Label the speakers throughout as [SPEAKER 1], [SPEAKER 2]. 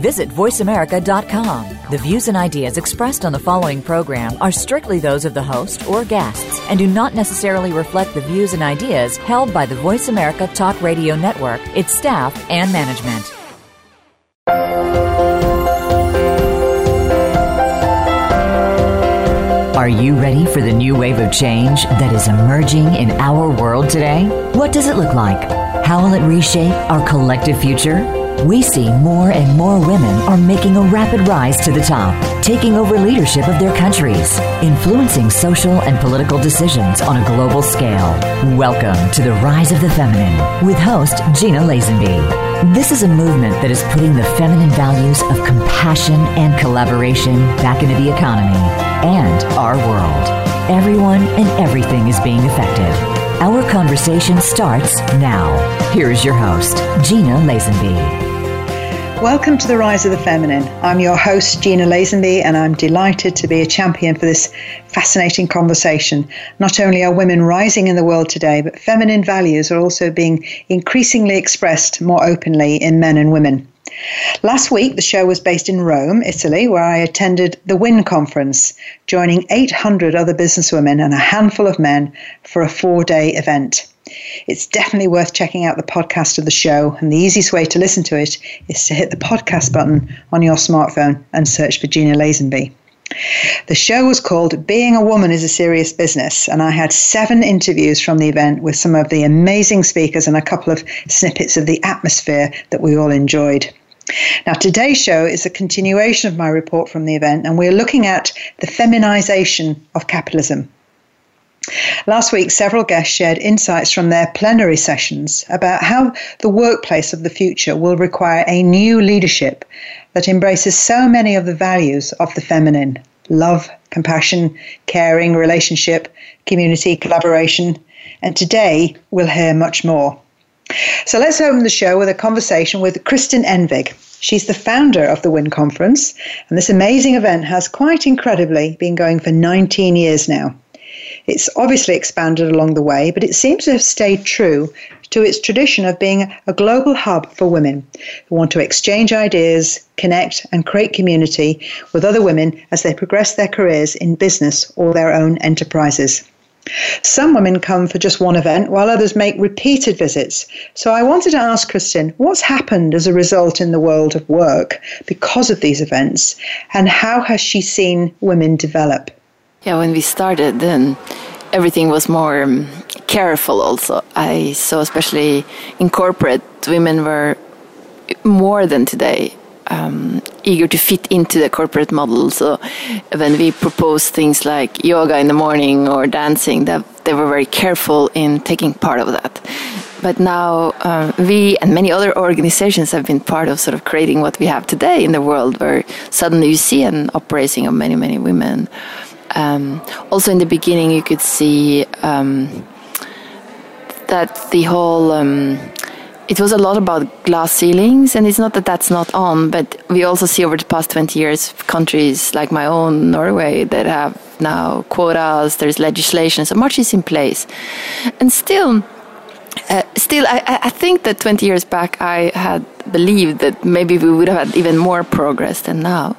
[SPEAKER 1] Visit VoiceAmerica.com. The views and ideas expressed on the following program are strictly those of the host or guests and do not necessarily reflect the views and ideas held by the Voice America Talk Radio Network, its staff, and management. Are you ready for the new wave of change that is emerging in our world today? What does it look like? How will it reshape our collective future? We see more and more women are making a rapid rise to the top, taking over leadership of their countries, influencing social and political decisions on a global scale. Welcome to the Rise of the Feminine with host Gina Lazenby. This is a movement that is putting the feminine values of compassion and collaboration back into the economy and our world. Everyone and everything is being affected. Our conversation starts now. Here's your host, Gina Lazenby.
[SPEAKER 2] Welcome to the Rise of the Feminine. I'm your host, Gina Lazenby, and I'm delighted to be a champion for this fascinating conversation. Not only are women rising in the world today, but feminine values are also being increasingly expressed more openly in men and women. Last week, the show was based in Rome, Italy, where I attended the WIN conference, joining 800 other businesswomen and a handful of men for a four day event. It's definitely worth checking out the podcast of the show, and the easiest way to listen to it is to hit the podcast button on your smartphone and search for Gina Lazenby. The show was called Being a Woman is a Serious Business, and I had seven interviews from the event with some of the amazing speakers and a couple of snippets of the atmosphere that we all enjoyed. Now, today's show is a continuation of my report from the event, and we're looking at the feminization of capitalism. Last week, several guests shared insights from their plenary sessions about how the workplace of the future will require a new leadership that embraces so many of the values of the feminine love, compassion, caring, relationship, community, collaboration. And today, we'll hear much more. So let's open the show with a conversation with Kristin Engvig. She's the founder of the WIN Conference, and this amazing event has quite incredibly been going for 19 years now. It's obviously expanded along the way, but it seems to have stayed true to its tradition of being a global hub for women who want to exchange ideas, connect, and create community with other women as they progress their careers in business or their own enterprises. Some women come for just one event, while others make repeated visits. So I wanted to ask Kristin what's happened as a result in the world of work because of these events, and how has she seen women develop?
[SPEAKER 3] Yeah, when we started, then everything was more um, careful. Also, I saw, especially in corporate, women were more than today um, eager to fit into the corporate model. So when we proposed things like yoga in the morning or dancing, that they were very careful in taking part of that. But now uh, we and many other organizations have been part of sort of creating what we have today in the world, where suddenly you see an uprising of many, many women. Um, also, in the beginning, you could see um, that the whole um, it was a lot about glass ceilings, and it's not that that's not on, but we also see over the past 20 years countries like my own Norway that have now quotas, there's legislation, so much is in place. And still, uh, still, I, I, think that 20 years back I had believed that maybe we would have had even more progress than now,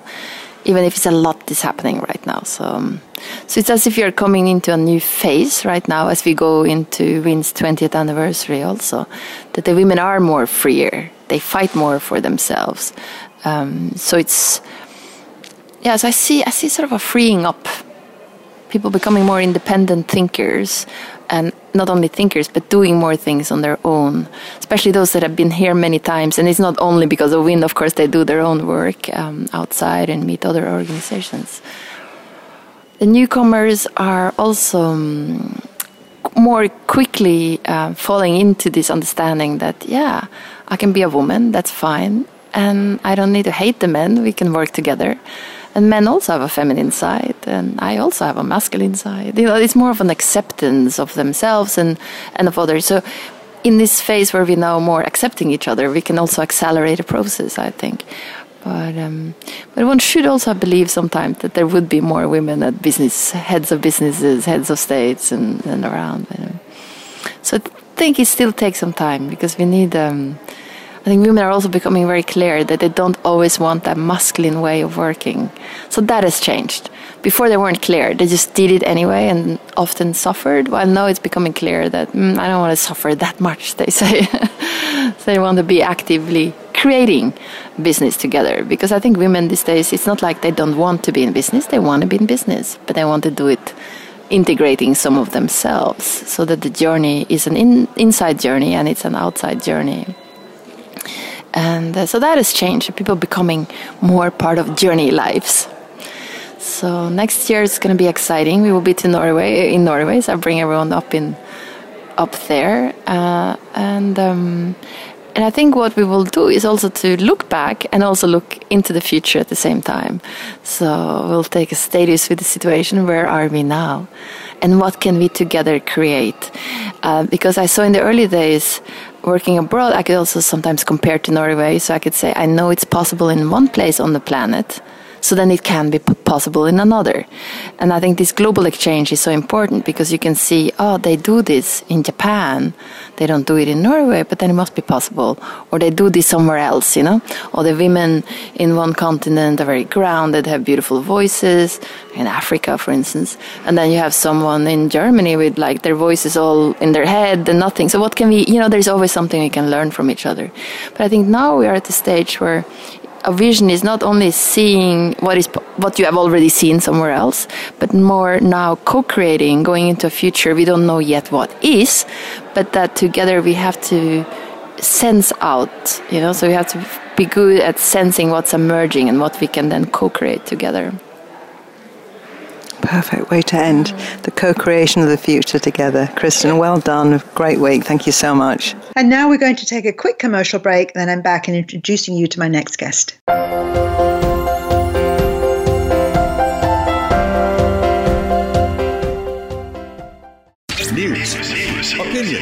[SPEAKER 3] even if it's a lot is happening right now. So. Um, so it's as if you're coming into a new phase right now as we go into WIN's 20th anniversary also, that the women are more freer. They fight more for themselves. Um, so it's, yeah, so I see, I see sort of a freeing up. People becoming more independent thinkers and not only thinkers but doing more things on their own especially those that have been here many times and it's not only because of WIN of course they do their own work um, outside and meet other organizations the newcomers are also um, more quickly uh, falling into this understanding that, yeah, I can be a woman, that's fine. And I don't need to hate the men, we can work together. And men also have a feminine side, and I also have a masculine side. You know, it's more of an acceptance of themselves and, and of others. So in this phase where we now more accepting each other, we can also accelerate the process. I think. But um, but one should also believe sometimes that there would be more women at business heads of businesses, heads of states, and, and around. So I think it still takes some time because we need. Um, I think women are also becoming very clear that they don't always want that masculine way of working. So that has changed. Before they weren't clear, they just did it anyway and often suffered. Well, now it's becoming clear that mm, I don't want to suffer that much. They say, so they want to be actively creating business together. Because I think women these days, it's not like they don't want to be in business; they want to be in business, but they want to do it integrating some of themselves so that the journey is an in, inside journey and it's an outside journey and uh, so that has changed people becoming more part of journey lives so next year is going to be exciting we will be to norway in norway so i bring everyone up in up there uh, and um, and I think what we will do is also to look back and also look into the future at the same time. So we'll take a status with the situation. Where are we now? And what can we together create? Uh, because I saw in the early days, working abroad, I could also sometimes compare to Norway. So I could say, I know it's possible in one place on the planet, so then it can be possible in another. And I think this global exchange is so important because you can see, oh, they do this in Japan. They don't do it in Norway, but then it must be possible. Or they do this somewhere else, you know? Or the women in one continent are very grounded, have beautiful voices, in Africa, for instance. And then you have someone in Germany with like their voices all in their head and nothing. So what can we, you know, there's always something we can learn from each other. But I think now we are at the stage where a vision is not only seeing what is what you have already seen somewhere else, but more now co-creating, going into a future we don't know yet what is, but that together we have to sense out, you know, so we have to be good at sensing what's emerging and what we can then co-create together.
[SPEAKER 4] Perfect way to end the co creation of the future together. Kristin, well done. Great week. Thank you so much.
[SPEAKER 2] And now we're going to take a quick commercial break, then I'm back and introducing you to my next guest.
[SPEAKER 5] News, opinion,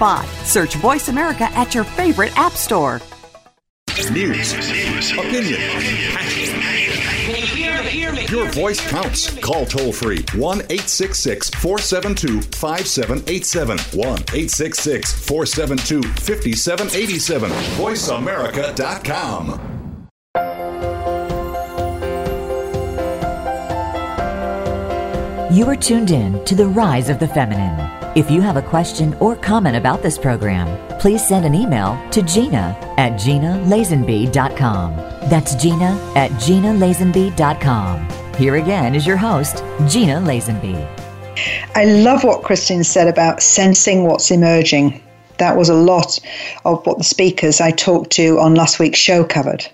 [SPEAKER 6] spot. Search Voice America at your favorite app store.
[SPEAKER 5] News, opinion, your voice counts. Call toll free 1 866 472 5787. 1 866 472 5787. VoiceAmerica.com.
[SPEAKER 1] You are tuned in to The Rise of the Feminine. If you have a question or comment about this program, please send an email to Gina at GinaLazenby.com. That's Gina at GinaLazenby.com. Here again is your host, Gina Lazenby.
[SPEAKER 2] I love what Kristin said about sensing what's emerging. That was a lot of what the speakers I talked to on last week's show covered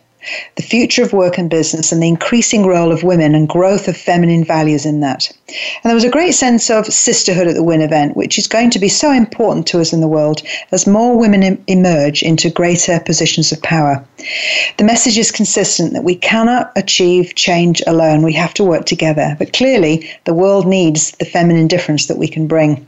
[SPEAKER 2] the future of work and business, and the increasing role of women and growth of feminine values in that. And there was a great sense of sisterhood at the WIN event, which is going to be so important to us in the world as more women em- emerge into greater positions of power. The message is consistent that we cannot achieve change alone. We have to work together. But clearly, the world needs the feminine difference that we can bring.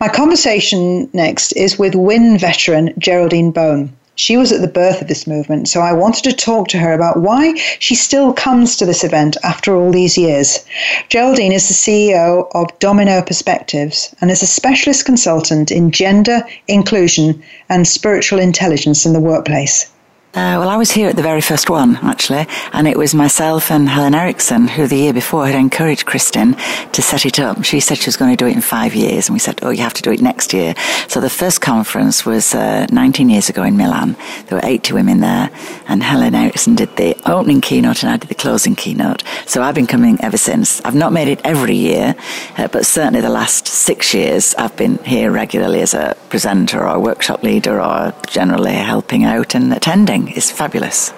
[SPEAKER 2] My conversation next is with WIN veteran Geraldine Bown. She was at the birth of this movement, so I wanted to talk to her about why she still comes to this event after all these years. Geraldine is the CEO of Domino Perspectives and is a specialist consultant in gender, inclusion, and spiritual intelligence in the workplace.
[SPEAKER 7] Uh, well, I was here at the very first one, actually, and it was myself and Helen Eriksson who the year before had encouraged Kristin to set it up. She said she was going to do it in five years, and we said, oh, you have to do it next year. So the first conference was uh, 19 years ago in Milan. There were 80 women there, and Helen Eriksson did the opening keynote and I did the closing keynote. So I've been coming ever since. I've not made it every year, uh, but certainly the last six years I've been here regularly as a presenter or a workshop leader or generally helping out and attending is fabulous.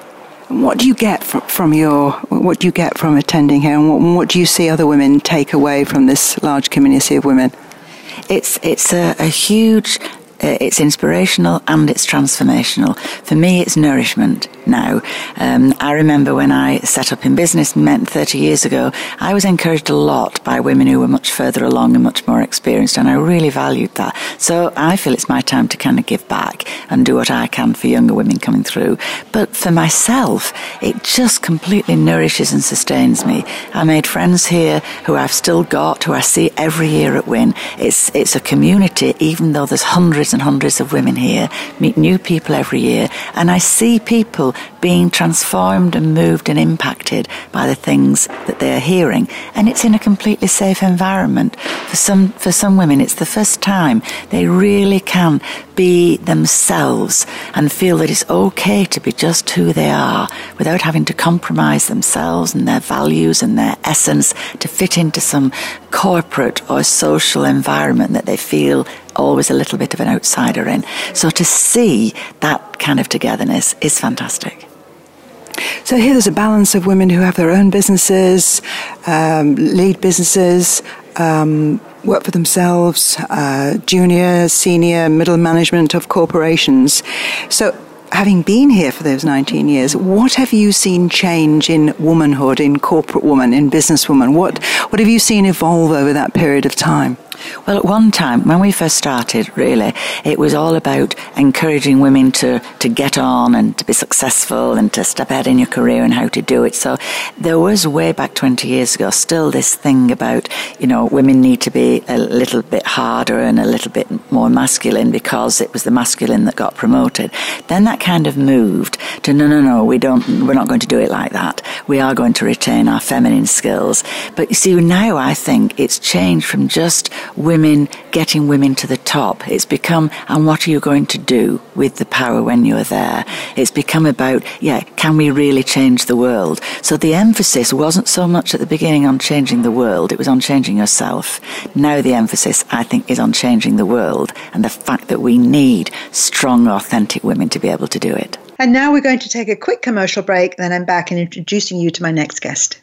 [SPEAKER 4] What do you get from, from, your what do you get from attending here, and what, what, do you see other women take away from this large community of women?
[SPEAKER 7] It's it's a, a huge uh, it's inspirational and it's transformational. For me, it's nourishment now. Um, I remember when I set up in business meant 30 years ago, I was encouraged a lot by women who were much further along and much more experienced, and I really valued that. So I feel it's my time to kind of give back and do what I can for younger women coming through. But for myself, it just completely nourishes and sustains me. I made friends here who I've still got, who I see every year at Win. It's, it's a community, even though there's hundreds and hundreds of women here, meet new people every year, and I see people being transformed and moved and impacted by the things that they are hearing. And it's in a completely safe environment. For some, for some women, it's the first time they really can be themselves and feel that it's okay to be just who they are without having to compromise themselves and their values and their essence to fit into some corporate or social environment that they feel always a little bit of an outsider in. So to see that kind of togetherness is fantastic.
[SPEAKER 4] So here there's a balance of women who have their own businesses, um, lead businesses, um, work for themselves, uh, junior, senior, middle management of corporations. So having been here for those 19 years, what have you seen change in womanhood, in corporate woman, in businesswoman? What, what have you seen evolve over that period of time?
[SPEAKER 7] Well, at one time, when we first started, really, it was all about encouraging women to, to get on and to be successful and to step ahead in your career and how to do it. So there was way back 20 years ago still this thing about, you know, women need to be a little bit harder and a little bit more masculine because it was the masculine that got promoted. Then that kind of moved to no, no, no, we don't, we're not going to do it like that. We are going to retain our feminine skills. But you see, now I think it's changed from just women, getting women to the top. It's become, and what are you going to do with the power when you're there? It's become about, yeah, can we really change the world? So the emphasis wasn't so much at the beginning on changing the world, it was on changing yourself. Now the emphasis, I think, is on changing the world and the fact that we need strong, authentic women to be able to do it.
[SPEAKER 2] And now we're going to take a quick commercial break, then I'm back and introducing you to my next guest.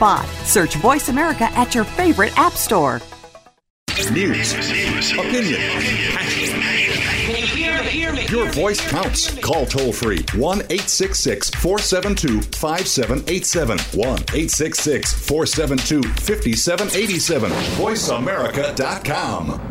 [SPEAKER 6] spot. Search Voice America at your favorite app store.
[SPEAKER 5] News, opinion, Your voice counts. Call toll free 1 866 472 5787. 1 866 472 5787. VoiceAmerica.com.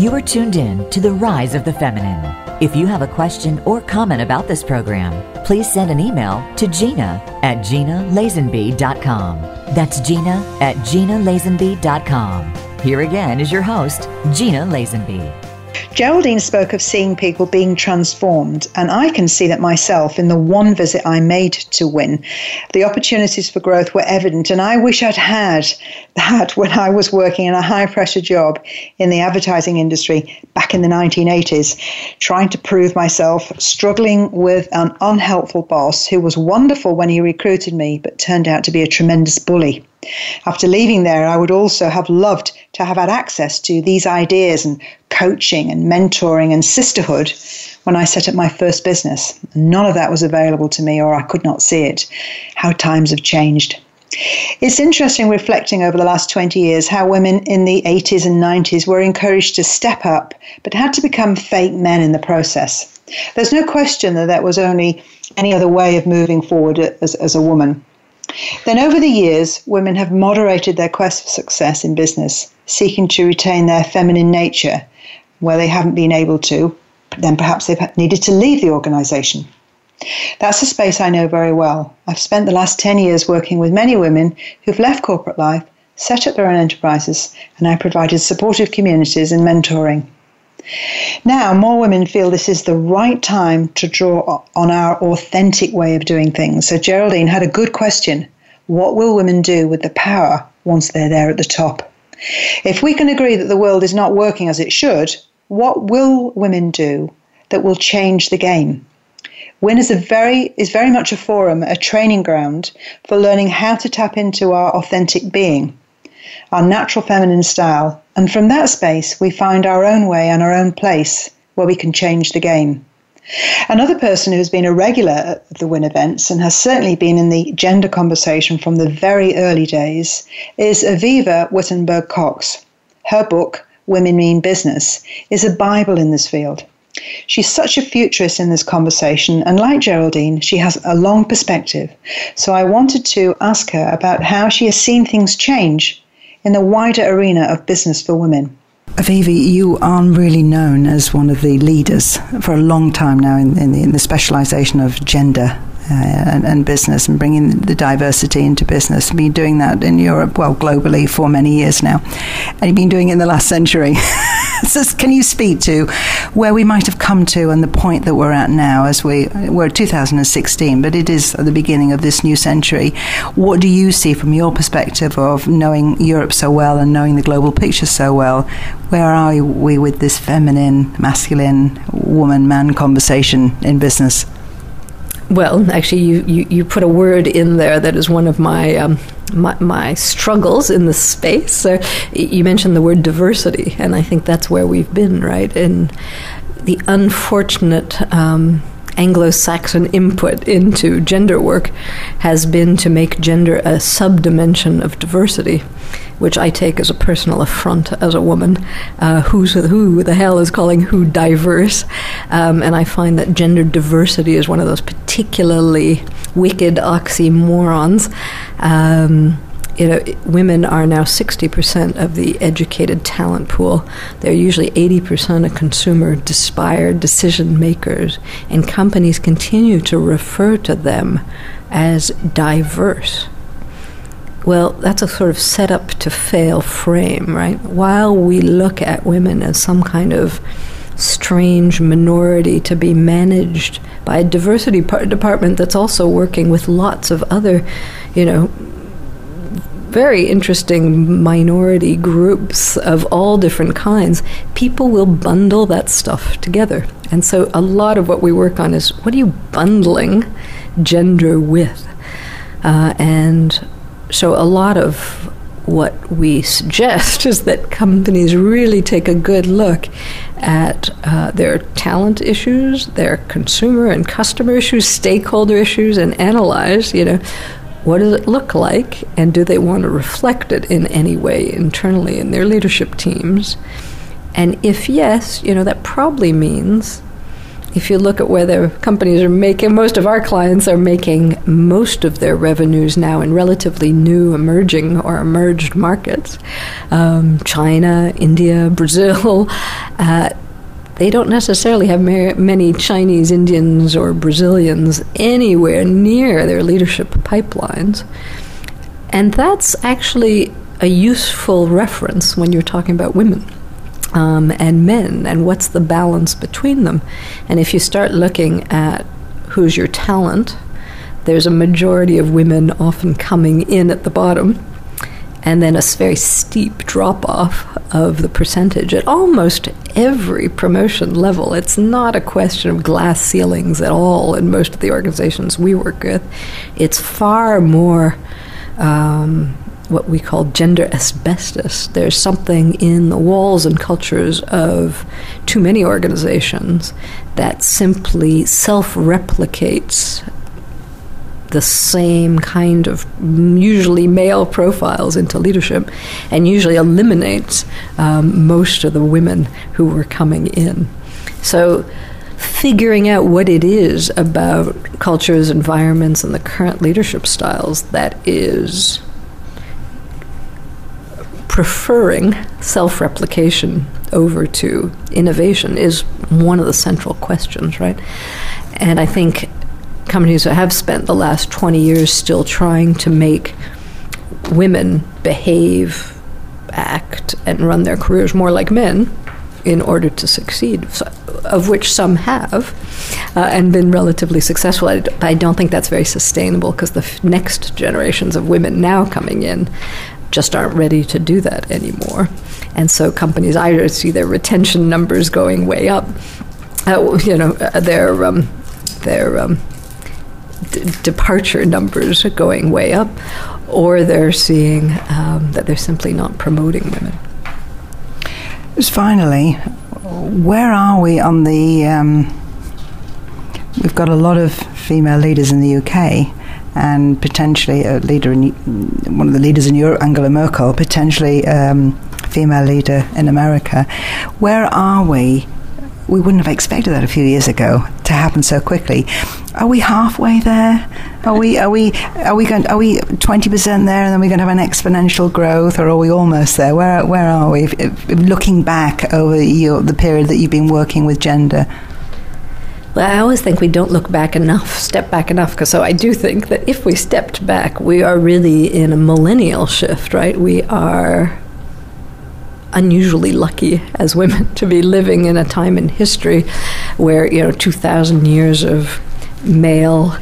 [SPEAKER 1] You are tuned in to The Rise of the Feminine. If you have a question or comment about this program, please send an email to Gina at GinaLazenby.com. That's Gina at GinaLazenby.com. Here again is your host, Gina Lazenby.
[SPEAKER 2] Geraldine spoke of seeing people being transformed, and I can see that myself in the one visit I made to Win. The opportunities for growth were evident, and I wish I'd had that when I was working in a high pressure job in the advertising industry back in the 1980s, trying to prove myself, struggling with an unhelpful boss who was wonderful when he recruited me, but turned out to be a tremendous bully. After leaving there, I would also have loved to have had access to these ideas and coaching and mentoring and sisterhood when I set up my first business. None of that was available to me, or I could not see it. How times have changed. It's interesting reflecting over the last 20 years how women in the 80s and 90s were encouraged to step up, but had to become fake men in the process. There's no question that that was only any other way of moving forward as, as a woman. Then, over the years, women have moderated their quest for success in business, seeking to retain their feminine nature where they haven't been able to, then perhaps they've needed to leave the organization. That's a space I know very well. I've spent the last 10 years working with many women who've left corporate life, set up their own enterprises, and I provided supportive communities and mentoring. Now, more women feel this is the right time to draw on our authentic way of doing things. So, Geraldine had a good question What will women do with the power once they're there at the top? If we can agree that the world is not working as it should, what will women do that will change the game? Win is a very is very much a forum, a training ground for learning how to tap into our authentic being, our natural feminine style, and from that space, we find our own way and our own place where we can change the game. Another person who's been a regular at the WIN events and has certainly been in the gender conversation from the very early days is Avivah Wittenberg Cox. Her book, Women Mean Business, is a Bible in this field. She's such a futurist in this conversation, and like Geraldine, she has a long perspective. So I wanted to ask her about how she has seen things change in the wider arena of business for women.
[SPEAKER 4] Avivah, you are really known as one of the leaders for a long time now in, in the, the specialisation of gender uh, and, and, business and bringing the diversity into business. Been doing that in Europe, well, globally for many years now. And you've been doing it in the last century. so can you speak to where we might have come to and the point that we're at now as we, we're 2016, but it is at the beginning of this new century. What do you see from your perspective of knowing Europe so well and knowing the global picture so well? Where are we with this feminine, masculine, woman man conversation in business?
[SPEAKER 8] Well, actually, you, you, you, put a word in there that is one of my, um, my, my struggles in this space. So you mentioned the word diversity, and I think that's where we've been, right? In the unfortunate um, Anglo Saxon input into gender work has been to make gender a subdimension of diversity which I take as a personal affront as a woman. Uh, who's who the hell is calling who diverse? Um, and I find that gender diversity is one of those particularly wicked oxymorons. Um, you know, women are now 60% of the educated talent pool. They're usually 80% of consumer inspired decision makers, and companies continue to refer to them as diverse. Well, that's a sort of set up to fail frame, right? While we look at women as some kind of strange minority to be managed by a diversity department that's also working with lots of other, you know, very interesting minority groups of all different kinds, people will bundle that stuff together. And so a lot of what we work on is what are you bundling gender with? Uh, and so, a lot of what we suggest is that companies really take a good look at uh, their talent issues, their consumer and customer issues, stakeholder issues, and analyze, you know, what does it look like, and do they want to reflect it in any way internally in their leadership teams? And if yes, you know, that probably means if you look at where their companies are making, most of our clients are making most of their revenues now in relatively new, emerging or emerged markets um, China, India, Brazil. Uh, they don't necessarily have many Chinese, Indians, or Brazilians anywhere near their leadership pipelines. And that's actually a useful reference when you're talking about women um, and men, and what's the balance between them. And if you start looking at who's your talent, there's a majority of women often coming in at the bottom, and then a very steep drop off of the percentage at almost every promotion level. It's not a question of glass ceilings at all in most of the organizations we work with. It's far more. Um, what we call gender asbestos. There's something in the walls and cultures of too many organizations that simply self replicates the same kind of usually male profiles into leadership and usually eliminates um, most of the women who were coming in. So, figuring out what it is about cultures, environments, and the current leadership styles that is preferring self replication over to innovation is one of the central questions, right? And I think companies that have spent the last 20 years still trying to make women behave, act, and run their careers more like men in order to succeed, of which some have uh, and been relatively successful. I, I don't think that's very sustainable because the f- next generations of women now coming in just aren't ready to do that anymore. And so companies either see their retention numbers going way up, uh, you know, uh, their um, their um, d- departure numbers going way up, or they're seeing um, that they're simply not promoting women.
[SPEAKER 4] Just finally, where are we on the? Um, we've got a lot of female leaders in the UK and potentially a leader in one of the leaders in Europe, Angela Merkel, potentially um, female leader in America. Where are we? We wouldn't have expected that a few years ago to happen so quickly. Are we halfway there? Are we are we are we going are we twenty percent there, and then we're going to have an exponential growth, or are we almost there? Where where are we? If, if, looking back over your, the period that you've been working with gender.
[SPEAKER 8] I always think we don't look back enough, step back enough, because so I do think that if we stepped back, we are really in a millennial shift, right? We are unusually lucky as women to be living in a time in history where, you know, 2,000 years of male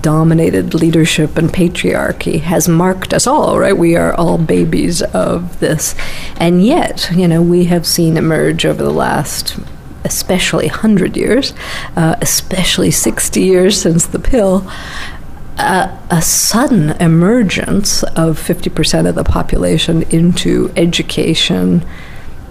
[SPEAKER 8] dominated leadership and patriarchy has marked us all, right? We are all babies of this. And yet, you know, we have seen emerge over the last especially 100 years, uh, especially 60 years since the pill, uh, a sudden emergence of 50% of the population into education,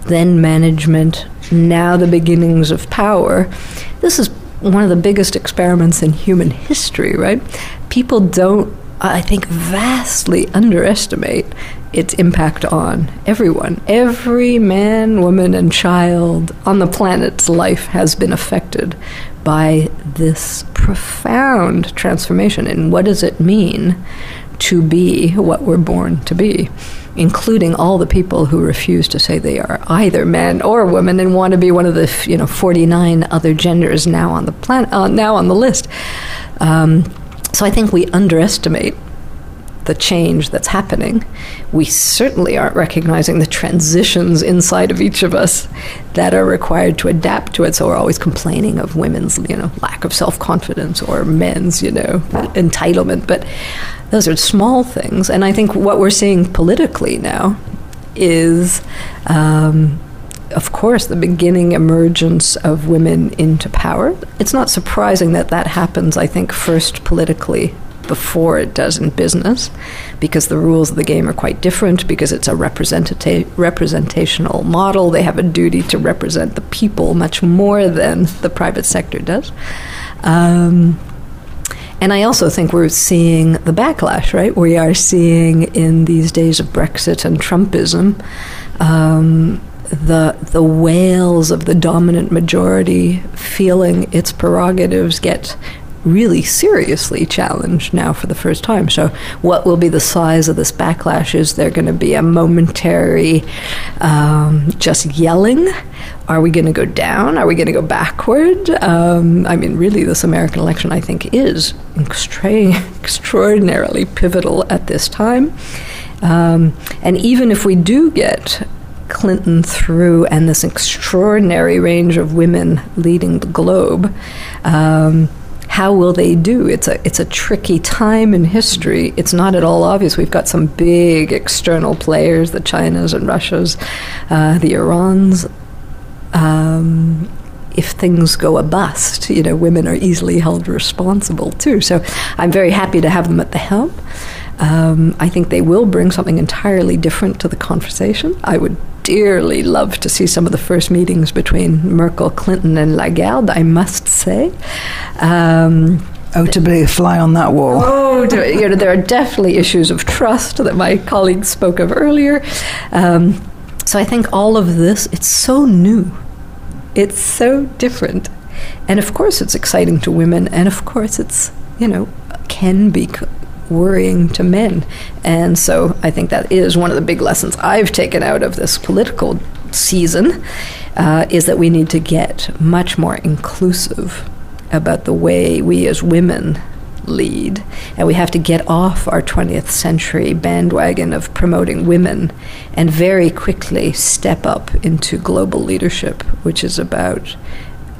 [SPEAKER 8] then management, now the beginnings of power. This is one of the biggest experiments in human history, right? People don't, I think, vastly underestimate its impact on everyone. Every man, woman, and child on the planet's life has been affected by this profound transformation. And what does it mean to be what we're born to be? Including all the people who refuse to say they are either man or woman and want to be one of the you know 49 other genders now on the planet uh, now on the list. Um, so I think we underestimate the change that's happening, we certainly aren't recognizing the transitions inside of each of us that are required to adapt to it. So we're always complaining of women's, you know, lack of self confidence or men's, you know, entitlement. But those are small things. And I think what we're seeing politically now is. Um, of course, the beginning emergence of women into power. It's not surprising that that happens, I think, first politically before it does in business because the rules of the game are quite different because it's a representata- representational model. They have a duty to represent the people much more than the private sector does. Um, and I also think we're seeing the backlash, right? We are seeing in these days of Brexit and Trumpism um, the the wails of the dominant majority feeling its prerogatives get really seriously challenged now for the first time. So, what will be the size of this backlash? Is there going to be a momentary um, just yelling? Are we going to go down? Are we going to go backward? Um, I mean, really, this American election, I think, is extra- extraordinarily pivotal at this time. Um, and even if we do get Clinton through and this extraordinary range of women leading the globe. Um, how will they do? It's a it's a tricky time in history. It's not at all obvious. We've got some big external players, the Chinas and Russias, uh, the Irans. Um, if things go a bust, you know, women are easily held responsible too. So I'm very happy to have them at the helm. Um, I think they will bring something entirely different to the conversation. I would dearly love to see some of the first meetings between Merkel, Clinton, and Lagarde, I must say. Um,
[SPEAKER 4] Oh, to be a fly on that wall.
[SPEAKER 8] Oh, you know, there are definitely issues of trust that my colleagues spoke of earlier. Um, so I think all of this, it's so new. It's so different. And of course, it's exciting to women, and of course, it's, you know, can be worrying to men. And so I think that is one of the big lessons I've taken out of this political season uh, is that we need to get much more inclusive about the way we as women lead. And we have to get off our 20th century bandwagon of promoting women and very quickly step up into global leadership, which is about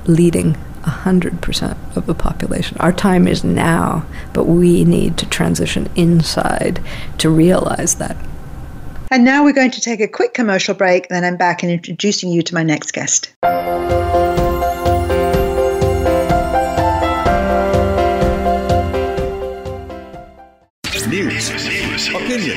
[SPEAKER 8] leading 100% of the population. Our time is now, but we need to transition inside to realize that.
[SPEAKER 2] And now we're going to take a quick commercial break, then I'm back and introducing you to my next guest.
[SPEAKER 5] News, opinion,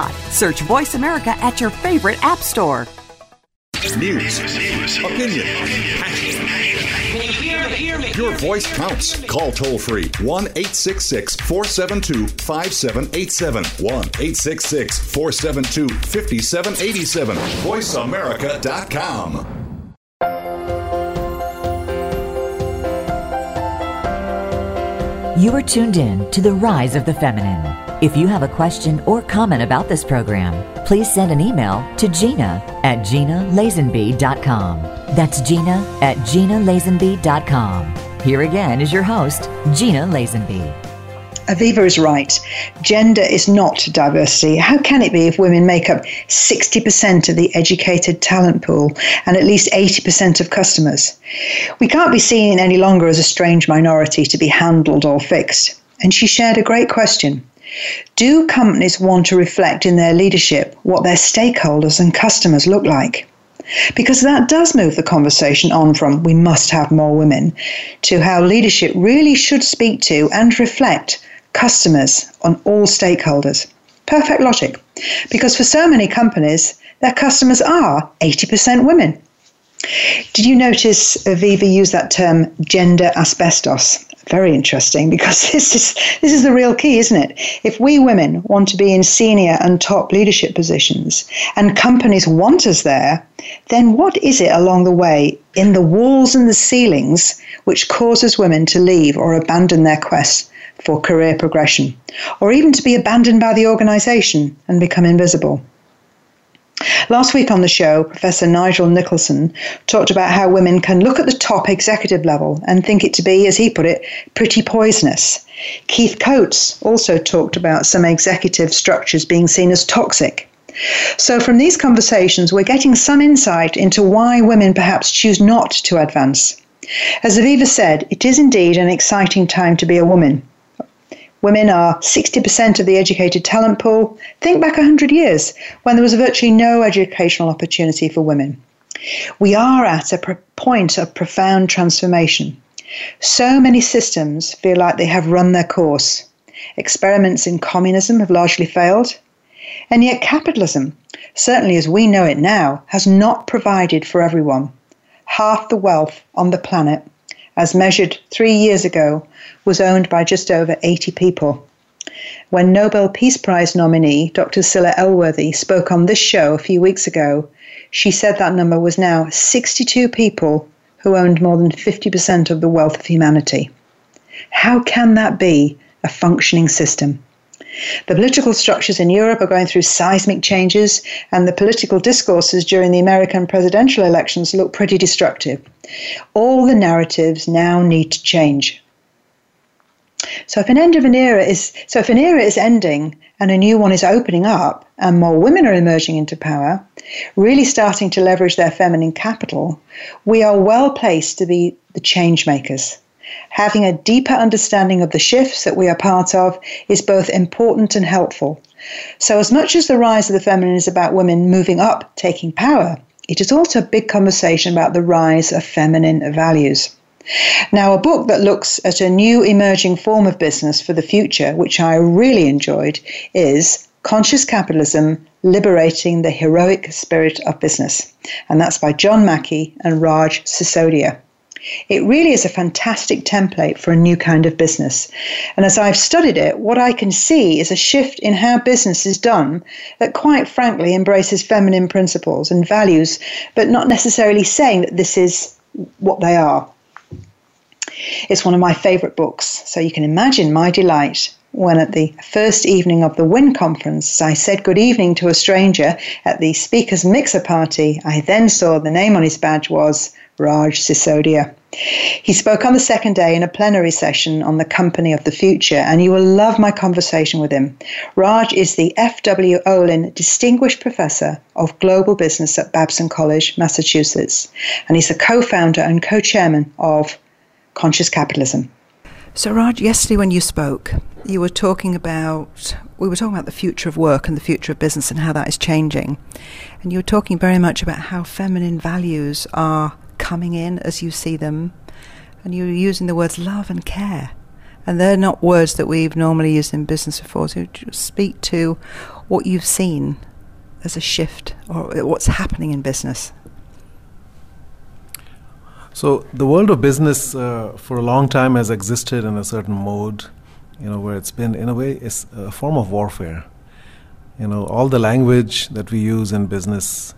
[SPEAKER 6] spot. Search Voice America at your favorite app store.
[SPEAKER 5] News, opinion, your voice counts. Call toll free 1 866 472 5787. 1 866 472 5787. VoiceAmerica.com.
[SPEAKER 1] You are tuned in to The Rise of the Feminine. If you have a question or comment about this program, please send an email to Gina at GinaLazenby.com. That's Gina at GinaLazenby.com. Here again is your host, Gina Lazenby.
[SPEAKER 2] Avivah is right. Gender is not diversity. How can it be if women make up 60% of the educated talent pool and at least 80% of customers? We can't be seen any longer as a strange minority to be handled or fixed. And she shared a great question. Do companies want to reflect in their leadership what their stakeholders and customers look like? Because that does move the conversation on from we must have more women to how leadership really should speak to and reflect customers on all stakeholders. Perfect logic. Because for so many companies, their customers are 80% women. Did you notice uh, Avivah use that term gender asbestos? Very interesting because this is this is the real key, isn't it? If we women want to be in senior and top leadership positions and companies want us there, then what is it along the way in the walls and the ceilings which causes women to leave or abandon their quest for career progression or even to be abandoned by the organization and become invisible? Last week on the show, Professor Nigel Nicholson talked about how women can look at the top executive level and think it to be, as he put it, pretty poisonous. Keith Coates also talked about some executive structures being seen as toxic. So, from these conversations, we're getting some insight into why women perhaps choose not to advance. As Avivah said, it is indeed an exciting time to be a woman. Women are 60% of the educated talent pool. Think back 100 years when there was virtually no educational opportunity for women. We are at a point of profound transformation. So many systems feel like they have run their course. Experiments in communism have largely failed. And yet, capitalism, certainly as we know it now, has not provided for everyone. Half the wealth on the planet, as measured three years ago, was owned by just over 80 people. When Nobel Peace Prize nominee Dr. Scilla Elworthy spoke on this show a few weeks ago, she said that number was now 62 people who owned more than 50% of the wealth of humanity. How can that be a functioning system? The political structures in Europe are going through seismic changes, and the political discourses during the American presidential elections look pretty destructive. All the narratives now need to change. So if an end of an era is so if an era is ending and a new one is opening up and more women are emerging into power, really starting to leverage their feminine capital, we are well placed to be the change makers. Having a deeper understanding of the shifts that we are part of is both important and helpful. So, as much as the rise of the feminine is about women moving up, taking power, it is also a big conversation about the rise of feminine values. Now, a book that looks at a new emerging form of business for the future, which I really enjoyed, is Conscious Capitalism Liberating the Heroic Spirit of Business. And that's by John Mackey and Raj Sisodia. It really is a fantastic template for a new kind of business. And as I've studied it, what I can see is a shift in how business is done that, quite frankly, embraces feminine principles and values, but not necessarily saying that this is what they are. It's one of my favourite books, so you can imagine my delight when at the first evening of the WIN conference, I said good evening to a stranger at the speaker's mixer party. I then saw the name on his badge was Raj Sisodia. He spoke on the second day in a plenary session on the company of the future, and you will love my conversation with him. Raj is the F.W. Olin Distinguished Professor of Global Business at Babson College, Massachusetts, and he's the co founder and co chairman of conscious capitalism.
[SPEAKER 4] So, Raj, yesterday when you spoke, you were talking about we were talking about the future of work and the future of business and how that is changing, and you were talking very much about how feminine values are coming in as you see them, and you're using the words love and care, and they're not words that we've normally used in business before. So, speak to what you've seen as a shift or what's happening in business.
[SPEAKER 9] So the world of business uh, for a long time has existed in a certain mode, you know, where it's been in a way it's a form of warfare. You know, all the language that we use in business,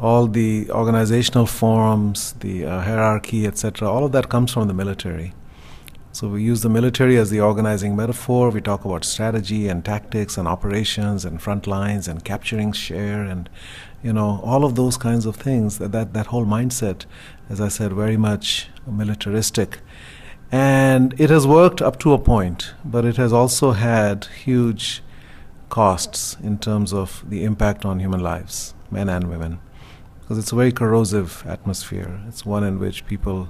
[SPEAKER 9] all the organizational forms, the uh, hierarchy, etc., all of that comes from the military. So we use the military as the organizing metaphor. We talk about strategy and tactics and operations and front lines and capturing share and you know all of those kinds of things. That that, that whole mindset as I said, very much militaristic. And it has worked up to a point, but it has also had huge costs in terms of the impact on human lives, men and women. Because it's a very corrosive atmosphere. It's one in which people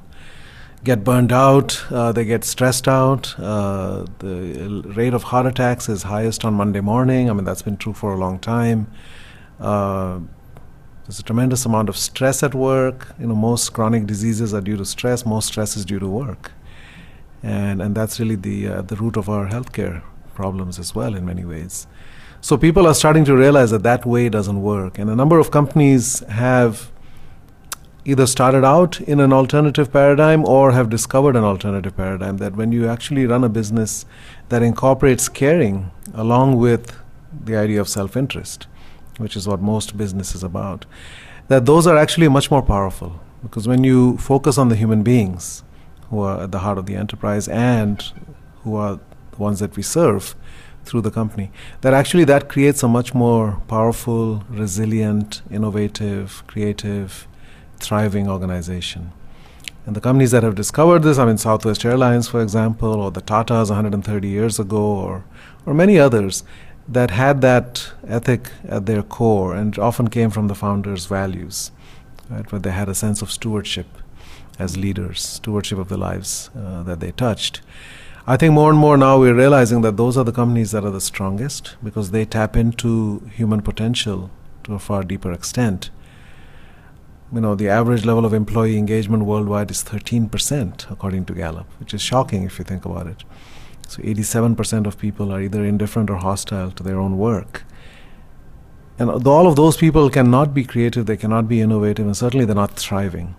[SPEAKER 9] get burned out, uh, they get stressed out. Uh, the rate of heart attacks is highest on Monday morning. I mean, that's been true for a long time. Uh, there's a tremendous amount of stress at work. You know, most chronic diseases are due to stress. Most stress is due to work, and and that's really the uh, the root of our healthcare problems as well in many ways. So people are starting to realize that that way doesn't work, and a number of companies have either started out in an alternative paradigm or have discovered an alternative paradigm that when you actually run a business that incorporates caring along with the idea of self-interest which is what most business is about, that those are actually much more powerful. Because when you focus on the human beings who are at the heart of the enterprise and who are the ones that we serve through the company, that actually that creates a much more powerful, resilient, innovative, creative, thriving organization. And the companies that have discovered this, I mean, Southwest Airlines, for example, or the Tatas 130 years ago, or, or many others, that had that ethic at their core and often came from the founders' values, right, where they had a sense of stewardship as leaders, stewardship of the lives uh, that they touched. I think more and more now we're realizing that those are the companies that are the strongest because they tap into human potential to a far deeper extent. You know, the average level of employee engagement worldwide is 13%, according to Gallup, which is shocking if you think about it. So 87% of people are either indifferent or hostile to their own work. And all of those people cannot be creative, they cannot be innovative, and certainly they're not thriving.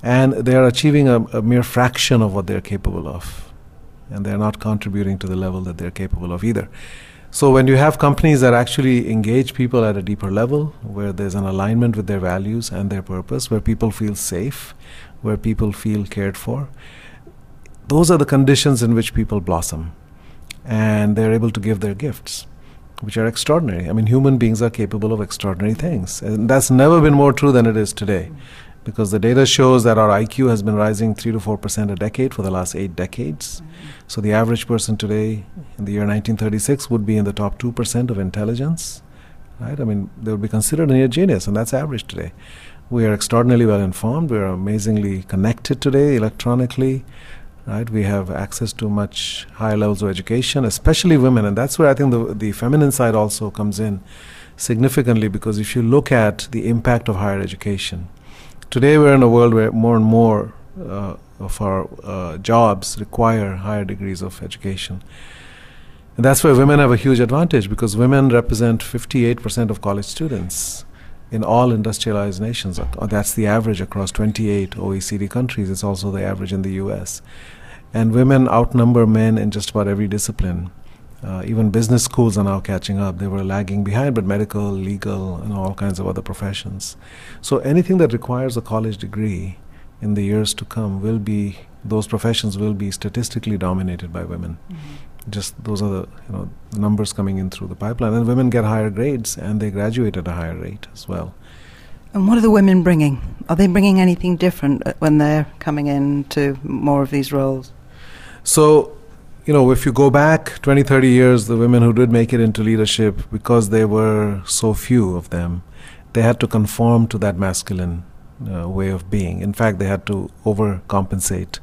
[SPEAKER 9] And they are achieving a, a mere fraction of what they're capable of. And they're not contributing to the level that they're capable of either. So when you have companies that actually engage people at a deeper level, where there's an alignment with their values and their purpose, where people feel safe, where people feel cared for, those are the conditions in which people blossom. And they're able to give their gifts, which are extraordinary. I mean, human beings are capable of extraordinary things. And that's never been more true than it is today because the data shows that our IQ has been rising 3 to 4% a decade for the last eight decades. Mm-hmm. So the average person today in the year 1936 would be in the top 2% of intelligence. Right? I mean, they would be considered a near genius, and that's average today. We are extraordinarily well informed. We are amazingly connected today electronically. Right? We have access to much higher levels of education, especially women, and that's where I think the, the feminine side also comes in significantly because if you look at the impact of higher education, Today, we're in a world where more and more uh, of our uh, jobs require higher degrees of education. And that's where women have a huge advantage because women represent 58% of college students in all industrialized nations. That's the average across 28 OECD countries. It's also the average in the US. And women outnumber men in just about every discipline. Uh, even business schools are now catching up. They were lagging behind, but medical, legal, and all kinds of other professions. So anything that requires a college degree in the years to come will be those professions will be statistically dominated by women. Mm-hmm. Just those are the you know the numbers coming in through the pipeline, and women get higher grades and they graduate at a higher rate as well.
[SPEAKER 4] And what are the women bringing? Are they bringing anything different uh, when they're coming into more of these roles?
[SPEAKER 9] So you know, if you go back 20, 30 years, the women who did make it into leadership, because there were so few of them, they had to conform to that masculine uh, way of being. In fact, they had to overcompensate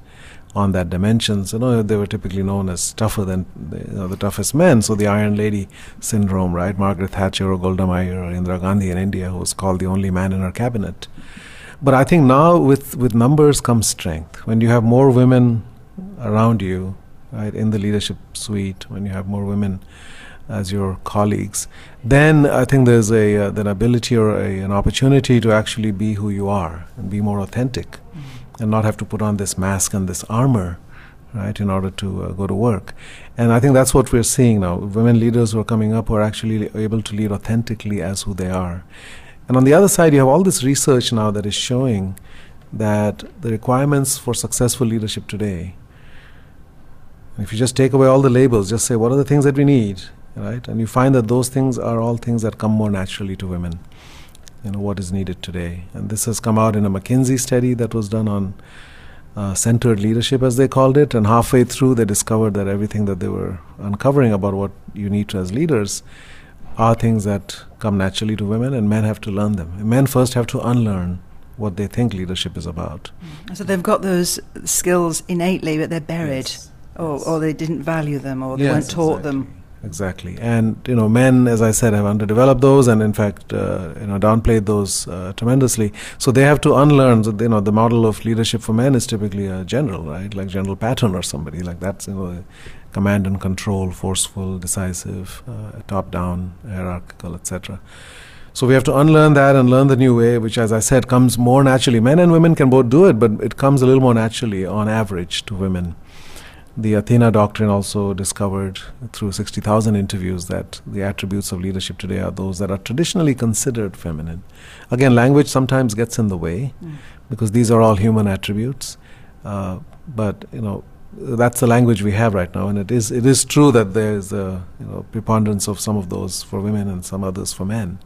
[SPEAKER 9] on that dimensions. You know, they were typically known as tougher than the, you know, the toughest men. So the Iron Lady syndrome, right? Margaret Thatcher or Golda Meir or Indira Gandhi in India, who was called the only man in her cabinet. But I think now with, with numbers comes strength. When you have more women around you right, in the leadership suite, when you have more women as your colleagues, then I think there's a uh, an ability or a, an opportunity to actually be who you are and be more authentic, mm-hmm. and not have to put on this mask and this armor, right, in order to uh, go to work. And I think that's what we're seeing now. Women leaders who are coming up who are actually able to lead authentically as who they are. And on the other side, you have all this research now that is showing that the requirements for successful leadership today if you just take away all the labels, just say what are the things that we need, right? And you find that those things are all things that come more naturally to women. You know what is needed today, and this has come out in a McKinsey study that was done on uh, centered leadership, as they called it. And halfway through, they discovered that everything that they were uncovering about what you need to as leaders are things that come naturally to women, and men have to learn them. Men first have to unlearn what they think leadership is about.
[SPEAKER 4] So they've got those skills innately, but they're buried. Yes or, or they didn't value them, or they yes, weren't taught
[SPEAKER 9] exactly.
[SPEAKER 4] them.
[SPEAKER 9] Exactly, and you know, men, as I said, have underdeveloped those, and in fact, uh, you know, downplayed those uh, tremendously. So they have to unlearn. So, you know, the model of leadership for men is typically a general, right, like General Patton or somebody like that's you know, command and control, forceful, decisive, uh, top-down, hierarchical, etc. So we have to unlearn that and learn the new way, which, as I said, comes more naturally. Men and women can both do it, but it comes a little more naturally on average to women. The Athena doctrine also discovered through 60,000 interviews that the attributes of leadership today are those that are traditionally considered feminine. Again, language sometimes gets in the way mm. because these are all human attributes. Uh, but you know, that's the language we have right now, and it is it is true that there's a you know preponderance of some of those for women and some others for men.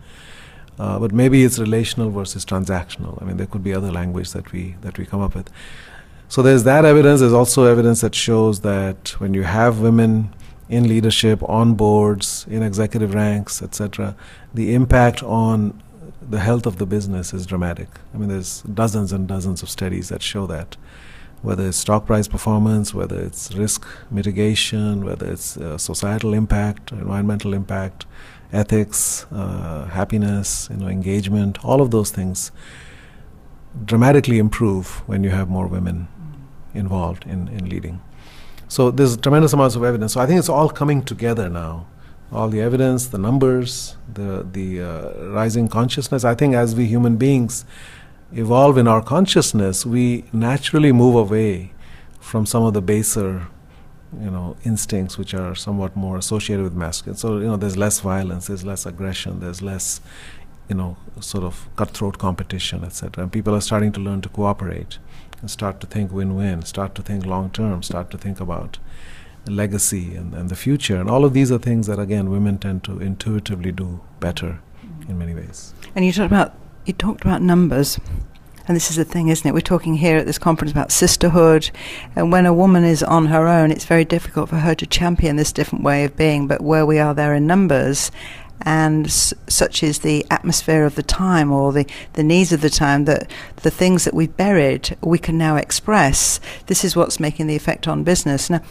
[SPEAKER 9] Uh, but maybe it's relational versus transactional. I mean, there could be other language that we that we come up with. So there's that evidence. There's also evidence that shows that when you have women in leadership, on boards, in executive ranks, etc., the impact on the health of the business is dramatic. I mean, there's dozens and dozens of studies that show that. Whether it's stock price performance, whether it's risk mitigation, whether it's uh, societal impact, environmental impact, ethics, uh, happiness, you know, engagement, all of those things dramatically improve when you have more women involved in, in leading. So there's tremendous amounts of evidence. So I think it's all coming together now all the evidence, the numbers, the the uh, rising consciousness. I think as we human beings evolve in our consciousness, we naturally move away from some of the baser, you know, instincts which are somewhat more associated with masculine. So you know, there's less violence, there's less aggression, there's less, you know, sort of cutthroat competition, etc. And people are starting to learn to cooperate and start to think win-win, start to think long-term, start to think about legacy and, and the future. And all of these are things that, again, women tend to intuitively do better in many ways.
[SPEAKER 4] And you talked about you talked about numbers. And this is the thing, isn't it? We're talking here at this conference about sisterhood. And when a woman is on her own, it's very difficult for her to champion this different way of being. But where we are there in numbers, and s- such is the atmosphere of the time or the, the needs of the time that the things that we've buried we can now express. This is what's making the effect on business. Now,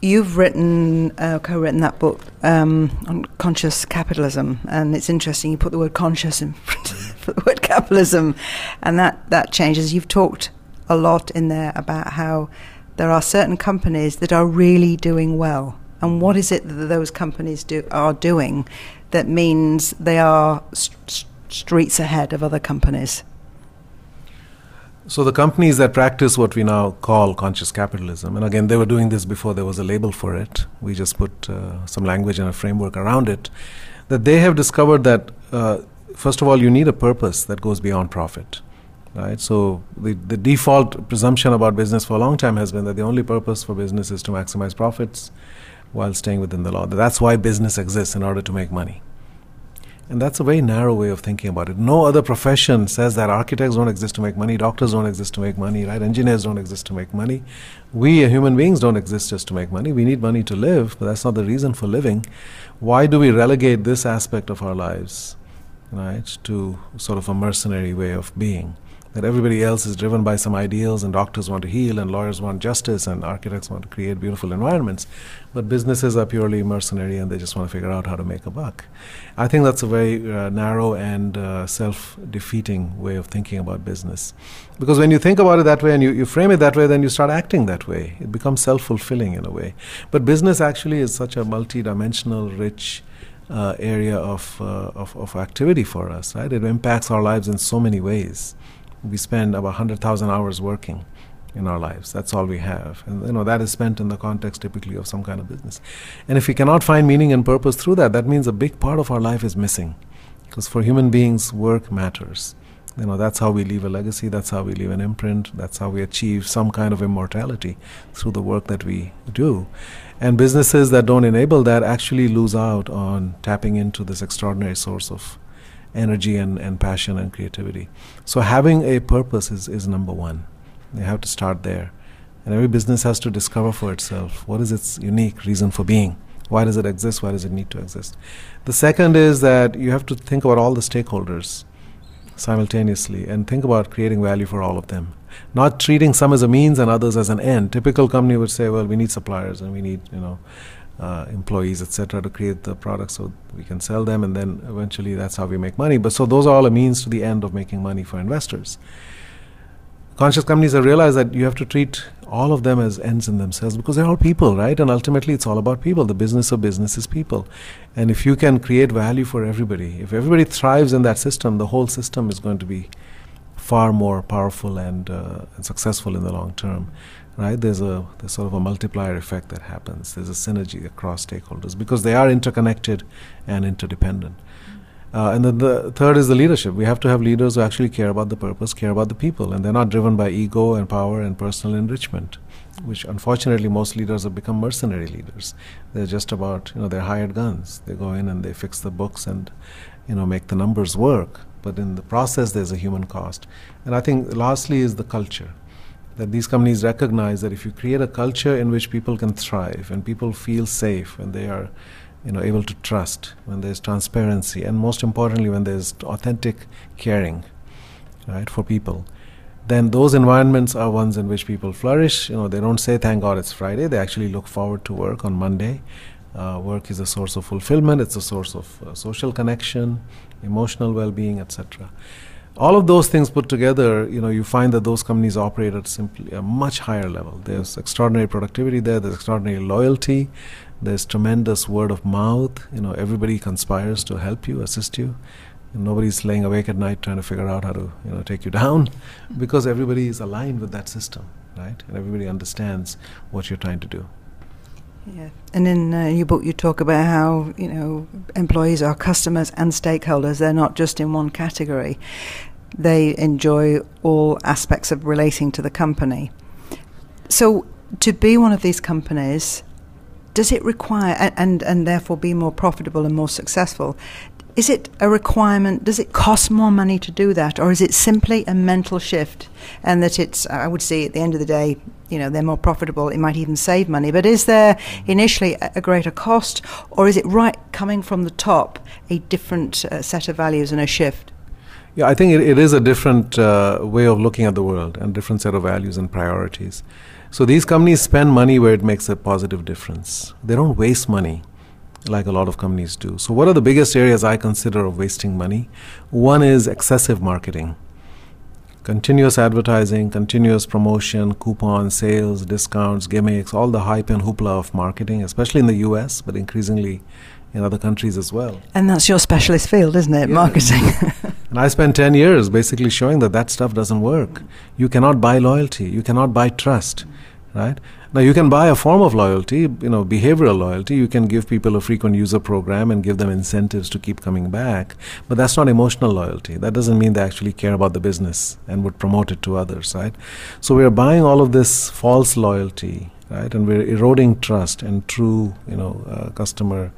[SPEAKER 4] You've written, uh, co-written that book um, on conscious capitalism, and it's interesting. You put the word conscious in front of the word capitalism, and that that changes. You've talked a lot in there about how there are certain companies that are really doing well, and what is it that those companies do are doing that means they are st- streets ahead of other companies.
[SPEAKER 9] So the companies that practice what we now call conscious capitalism, and again, they were doing this before there was a label for it. We just put uh, some language and a framework around it. That they have discovered that uh, first of all, you need a purpose that goes beyond profit, right? So the the default presumption about business for a long time has been that the only purpose for business is to maximize profits while staying within the law. That's why business exists in order to make money. And that's a very narrow way of thinking about it. No other profession says that architects don't exist to make money, doctors don't exist to make money, right? Engineers don't exist to make money. We uh, human beings don't exist just to make money. We need money to live, but that's not the reason for living. Why do we relegate this aspect of our lives, right, to sort of a mercenary way of being? That everybody else is driven by some ideals and doctors want to heal and lawyers want justice and architects want to create beautiful environments. But businesses are purely mercenary and they just want to figure out how to make a buck. I think that's a very uh, narrow and uh, self-defeating way of thinking about business. Because when you think about it that way and you, you frame it that way then you start acting that way. It becomes self-fulfilling in a way. But business actually is such a multi-dimensional rich uh, area of, uh, of, of activity for us, right? It impacts our lives in so many ways we spend about 100,000 hours working in our lives. That's all we have. And you know that is spent in the context typically of some kind of business. And if we cannot find meaning and purpose through that, that means a big part of our life is missing. Because for human beings, work matters. You know, that's how we leave a legacy, that's how we leave an imprint, that's how we achieve some kind of immortality through the work that we do. And businesses that don't enable that actually lose out on tapping into this extraordinary source of energy and, and passion and creativity. So having a purpose is, is number one. You have to start there. And every business has to discover for itself what is its unique reason for being. Why does it exist? Why does it need to exist? The second is that you have to think about all the stakeholders simultaneously and think about creating value for all of them. Not treating some as a means and others as an end. Typical company would say, well, we need suppliers and we need, you know, uh, employees, etc., to create the products so we can sell them, and then eventually that's how we make money. But so those are all a means to the end of making money for investors. Conscious companies have realized that you have to treat all of them as ends in themselves because they're all people, right? And ultimately, it's all about people. The business of business is people. And if you can create value for everybody, if everybody thrives in that system, the whole system is going to be far more powerful and, uh, and successful in the long term right? There's a there's sort of a multiplier effect that happens. There's a synergy across stakeholders because they are interconnected and interdependent. Uh, and then the third is the leadership. We have to have leaders who actually care about the purpose, care about the people, and they're not driven by ego and power and personal enrichment, which unfortunately most leaders have become mercenary leaders. They're just about you know they're hired guns. They go in and they fix the books and you know make the numbers work. But in the process, there's a human cost. And I think lastly is the culture that these companies recognize that if you create a culture in which people can thrive and people feel safe and they are you know able to trust when there's transparency and most importantly when there's authentic caring right for people then those environments are ones in which people flourish. You know they don't say thank god it's friday. They actually look forward to work on monday. Uh, work is a source of fulfillment. It's a source of uh, social connection emotional well-being etc all of those things put together, you know, you find that those companies operate at simply a much higher level. There's extraordinary productivity there. There's extraordinary loyalty. There's tremendous word of mouth. You know, everybody conspires to help you, assist you. And nobody's laying awake at night trying to figure out how to, you know, take you down, because everybody is aligned with that system, right? And everybody understands what you're trying to do.
[SPEAKER 4] Yeah. And in uh, your book, you talk about how you know employees are customers and stakeholders. They're not just in one category. They enjoy all aspects of relating to the company. So, to be one of these companies, does it require and, and, and therefore be more profitable and more successful? Is it a requirement? Does it cost more money to do that, or is it simply a mental shift? And that it's, I would say, at the end of the day, you know, they're more profitable. It might even save money. But is there initially a, greater cost, or is it right coming from the top a different uh, set of values and a shift?
[SPEAKER 9] Yeah, I think it, it is a different uh, way of looking at the world and different set of values and priorities. So these companies spend money where it makes a positive difference. They don't waste money like a lot of companies do. So, what are the biggest areas I consider of wasting money? One is excessive marketing. Continuous advertising, continuous promotion, coupons, sales, discounts, gimmicks, all the hype and hoopla of marketing, especially in the US, but increasingly in other countries as well.
[SPEAKER 4] And that's your specialist field, isn't it? Yeah. Marketing.
[SPEAKER 9] and I spent 10 years basically showing that that stuff doesn't work. You cannot buy loyalty, you cannot buy trust, right? Now you can buy a form of loyalty, you know, behavioral loyalty. You can give people a frequent user program and give them incentives to keep coming back, but that's not emotional loyalty. That doesn't mean they actually care about the business and would promote it to others, right? So we are buying all of this false loyalty, right? And we're eroding trust and true, you know, uh, customer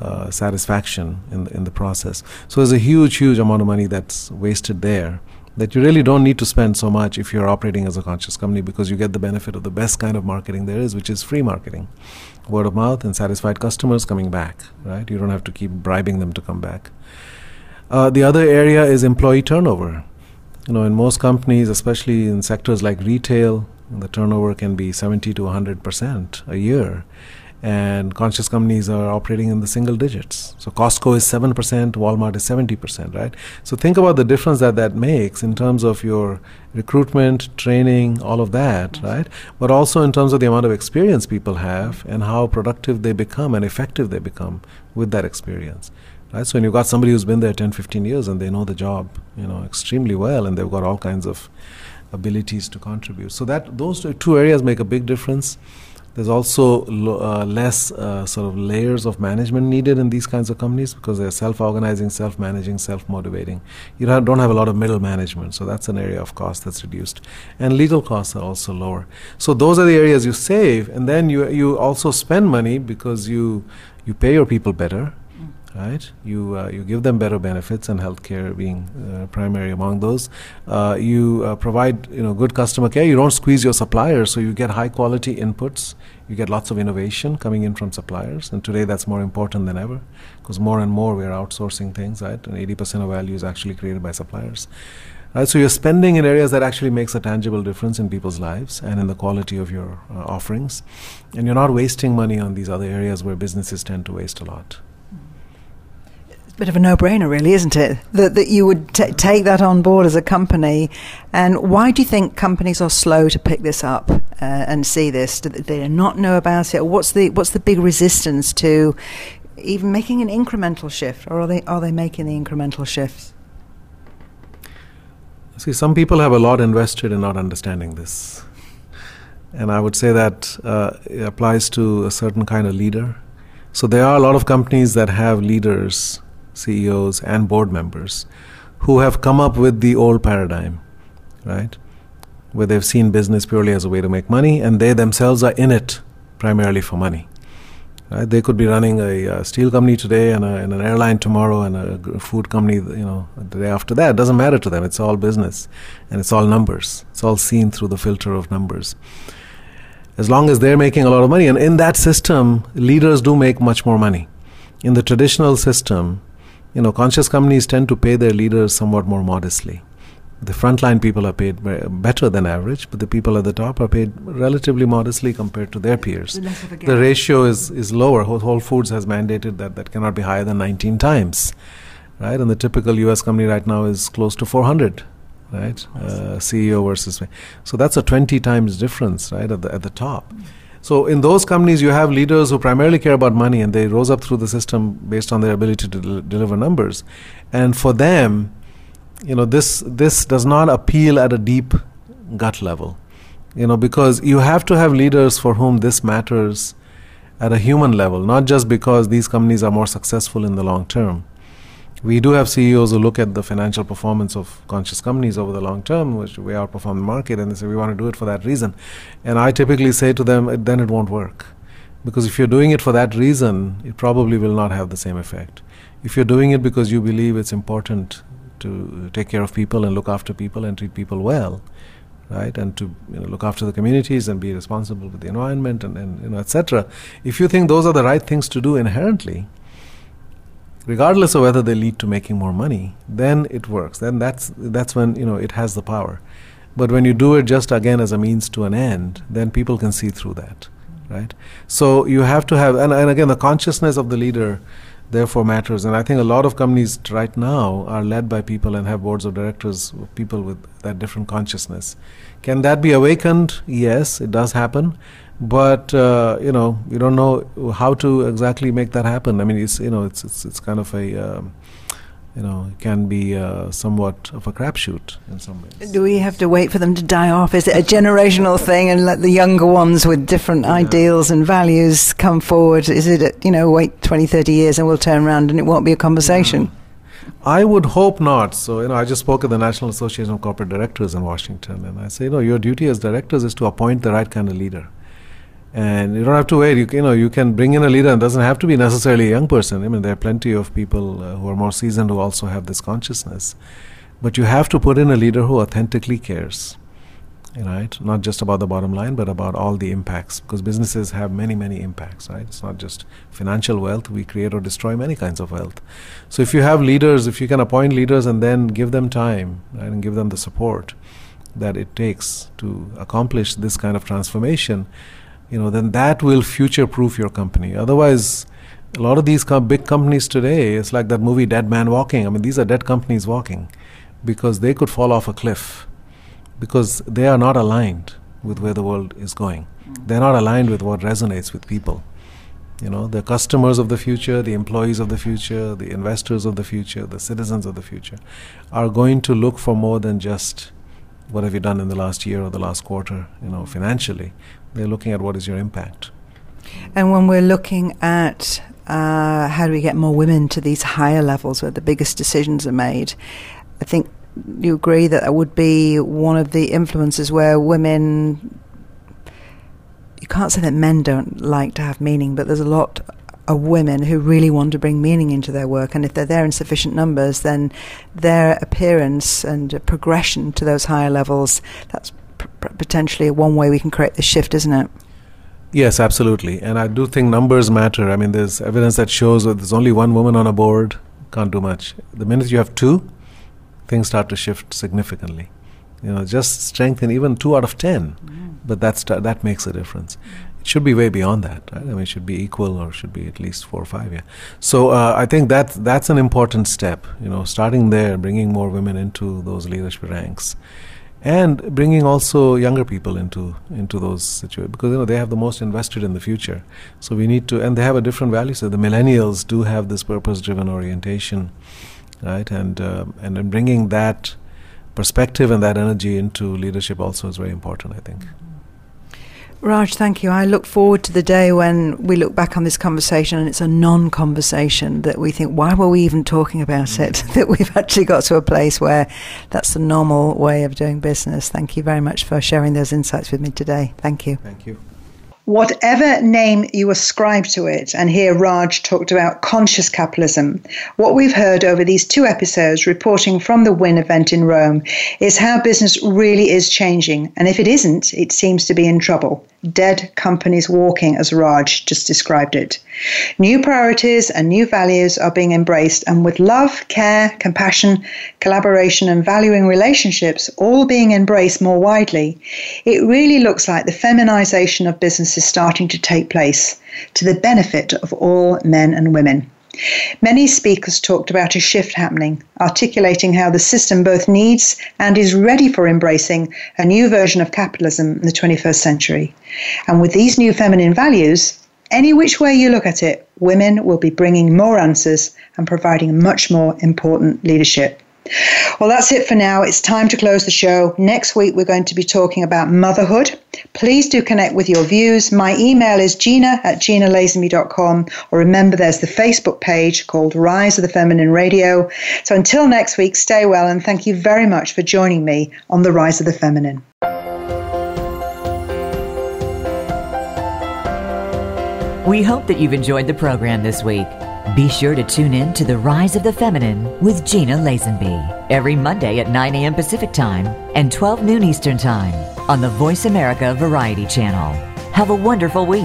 [SPEAKER 9] uh, satisfaction in the, in the process. So there's a huge, huge amount of money that's wasted there that you really don't need to spend so much if you're operating as a conscious company because you get the benefit of the best kind of marketing there is, which is free marketing, word of mouth and satisfied customers coming back. Right? You don't have to keep bribing them to come back. Uh, the other area is employee turnover. You know, in most companies, especially in sectors like retail, the turnover can be 70 to 100 percent a year and conscious companies are operating in the single digits. So Costco is 7%, Walmart is 70%, right? So think about the difference that that makes in terms of your recruitment, training, all of that, right? But also in terms of the amount of experience people have and how productive they become and effective they become with that experience. Right? So when you've got somebody who's been there 10, 15 years and they know the job, you know, extremely well and they've got all kinds of abilities to contribute. So that those two areas make a big difference. There's also uh, less uh, sort of layers of management needed in these kinds of companies because they're self-organizing, self-managing, self-motivating. You don't have a lot of middle management, so that's an area of cost that's reduced. And legal costs are also lower. So those are the areas you save, and then you you also spend money because you you pay your people better right? You uh, you give them better benefits, and healthcare being uh, primary among those. Uh, you uh, provide you know good customer care. You don't squeeze your suppliers, so you get high quality inputs. You get lots of innovation coming in from suppliers, and today that's more important than ever because more and more we are outsourcing things, right? And 80% of value is actually created by suppliers. Right, so you're spending in areas that actually makes a tangible difference in people's lives and in the quality of your uh, offerings, and you're not wasting money on these other areas where businesses tend to waste a lot
[SPEAKER 4] bit of a no-brainer, really, isn't it? That that you would t- take that on board as a company. And why do you think companies are slow to pick this up uh, and see this? Do they not know about it? What's the what's the big resistance to even making an incremental shift, or are they are they making the incremental shifts?
[SPEAKER 9] See, some people have a lot invested in not understanding this. And I would say that uh, it applies to a certain kind of leader. So there are a lot of companies that have leaders CEOs, and board members who have come up with the old paradigm, right? Where they've seen business purely as a way to make money and they themselves are in it primarily for money. Right? They could be running a, a steel company today and, a, and, an airline tomorrow and a food company, you know, the day after that. It doesn't matter to them. It's all business and it's all numbers. It's all seen through the filter of numbers. As long as they're making a lot of money, and in that system, leaders do make much more money. In the traditional system, you know, conscious companies tend to pay their leaders somewhat more modestly. The frontline people are paid better than average, but the people at the top are paid relatively modestly compared to their peers. The ratio is, is lower. Whole Foods has mandated that that cannot be higher than 19 times. right? And the typical U.S. company right now is close to 400, right? Uh, CEO versus so that's a 20 times difference, right, at the at the top. So in those companies, you have leaders who primarily care about money, and they rose up through the system based on their ability to del- deliver numbers. And for them, you know, this this does not appeal at a deep gut level, you know, because you have to have leaders for whom this matters at a human level, not just because these companies are more successful in the long term. We do have CEOs who look at the financial performance of conscious companies over the long term, which we outperform the market, and they say we want to do it for that reason. And I typically say to them, then it won't work. Because if you're doing it for that reason, it probably will not have the same effect. If you're doing it because you believe it's important to take care of people and look after people and treat people well, right, and to you know, look after the communities and be responsible with the environment and, and you know, etc. If you think those are the right things to do inherently, regardless of whether they lead to making more money, then it works. Then that's that's when you know it has the power. But when you do it just again as a means to an end, then people can see through that, right? So you have to have, and, and again, the consciousness of the leader therefore matters. And I think a lot of companies right now are led by people and have boards of directors, of people with that different consciousness. Can that be awakened? Yes, it does happen. But uh, you know, you don't know how to exactly make that happen. I mean, it's you know, it's it's, it's kind of a um, you know, it can be uh, somewhat of a crapshoot in some ways.
[SPEAKER 4] Do we have to wait for them to die off? Is it a generational thing and let the younger ones with different yeah. ideals and values come forward? Is it, you know, wait 20, 30 years and we'll turn around and it won't be a conversation? Yeah.
[SPEAKER 9] I would hope not. So, you know, I just spoke at the National Association of Corporate Directors in Washington, and I say, you know, your duty as directors is to appoint the right kind of leader and you don't have to wait. You, you know, you can bring in a leader. It doesn't have to be necessarily a young person. I mean, there are plenty of people uh, who are more seasoned who also have this consciousness. But you have to put in a leader who authentically cares, right? Not just about the bottom line, but about all the impacts. Because businesses have many, many impacts, right? It's not just financial wealth. We create or destroy many kinds of wealth. So if you have leaders, if you can appoint leaders and then give them time right, and give them the support that it takes to accomplish this kind of transformation you know, then that will future proof your company. Otherwise, a lot of these com- big companies today, it's like that movie Dead Man Walking. I mean, these are dead companies walking because they could fall off a cliff because they are not aligned with where the world is going. They're not aligned with what resonates with people. You know, the customers of the future, the employees of the future, the investors of the future, the citizens of the future are going to look for more than just what have you done in the last year or the last quarter, you know, financially. They're looking at what is your impact.
[SPEAKER 4] And when we're looking at uh, how do we get more women to these higher levels where the biggest decisions are made, I think you agree that that would be one of the influences where women. You can't say that men don't like to have meaning, but there's a lot of women who really want to bring meaning into their work, and if they're there in sufficient numbers, then their appearance and progression to those higher levels that's potentially one way we can create this shift, isn't it?
[SPEAKER 9] Yes, absolutely. And I do think numbers matter. I mean, there's evidence that shows that there's only one woman on a board, can't do much. The minute you have two, things start to shift significantly. You know, just strengthen even two out of 10, mm. but that's, that makes a difference. It should be way beyond that, right? I mean, it should be equal or should be at least four or five, yeah. So uh, I think that that's an important step, you know, starting there, bringing more women into those leadership ranks and bringing also younger people into into those situations because you know they have the most invested in the future. So we need to and they have a different value. So the millennials do have this purpose driven orientation right? And uh, and bringing that perspective and that energy into leadership also is very important i think
[SPEAKER 4] Raj, thank you. I look forward to the day when we look back on this conversation and it's a non conversation that we think, why were we even talking about it? Mm. that we've actually got to a place where that's the normal way of doing business. Thank you very much for sharing those insights with me today. Thank you.
[SPEAKER 9] Thank you
[SPEAKER 2] whatever name you ascribe to it, and here Raj talked about conscious capitalism, what we've heard over these two episodes reporting from the WIN event in Rome is how business really is changing. And if it isn't, it seems to be in trouble. Dead companies walking, as Raj just described it. New priorities and new values are being embraced, and with love, care, compassion, collaboration, and valuing relationships all being embraced more widely, it really looks like the feminization of business is starting to take place to the benefit of all men and women. Many speakers talked about a shift happening, articulating how the system both needs and is ready for embracing a new version of capitalism in the 21st century. And with these new feminine values, any which way you look at it, women will be bringing more answers and providing much more important leadership. Well, that's it for now. It's time to close the show. Next week, we're going to be talking about motherhood. Please do connect with your views. My email is gina at ginalazenby.com, or remember there's the Facebook page called Rise of the Feminine Radio. So until next week, stay well, and thank you very much for joining me on the Rise of the Feminine.
[SPEAKER 1] We hope that you've enjoyed the program this week. Be sure to tune in to The Rise of the Feminine with Gina Lazenby every Monday at 9 a.m. Pacific Time and 12 noon Eastern Time on the Voice America Variety Channel. Have a wonderful week.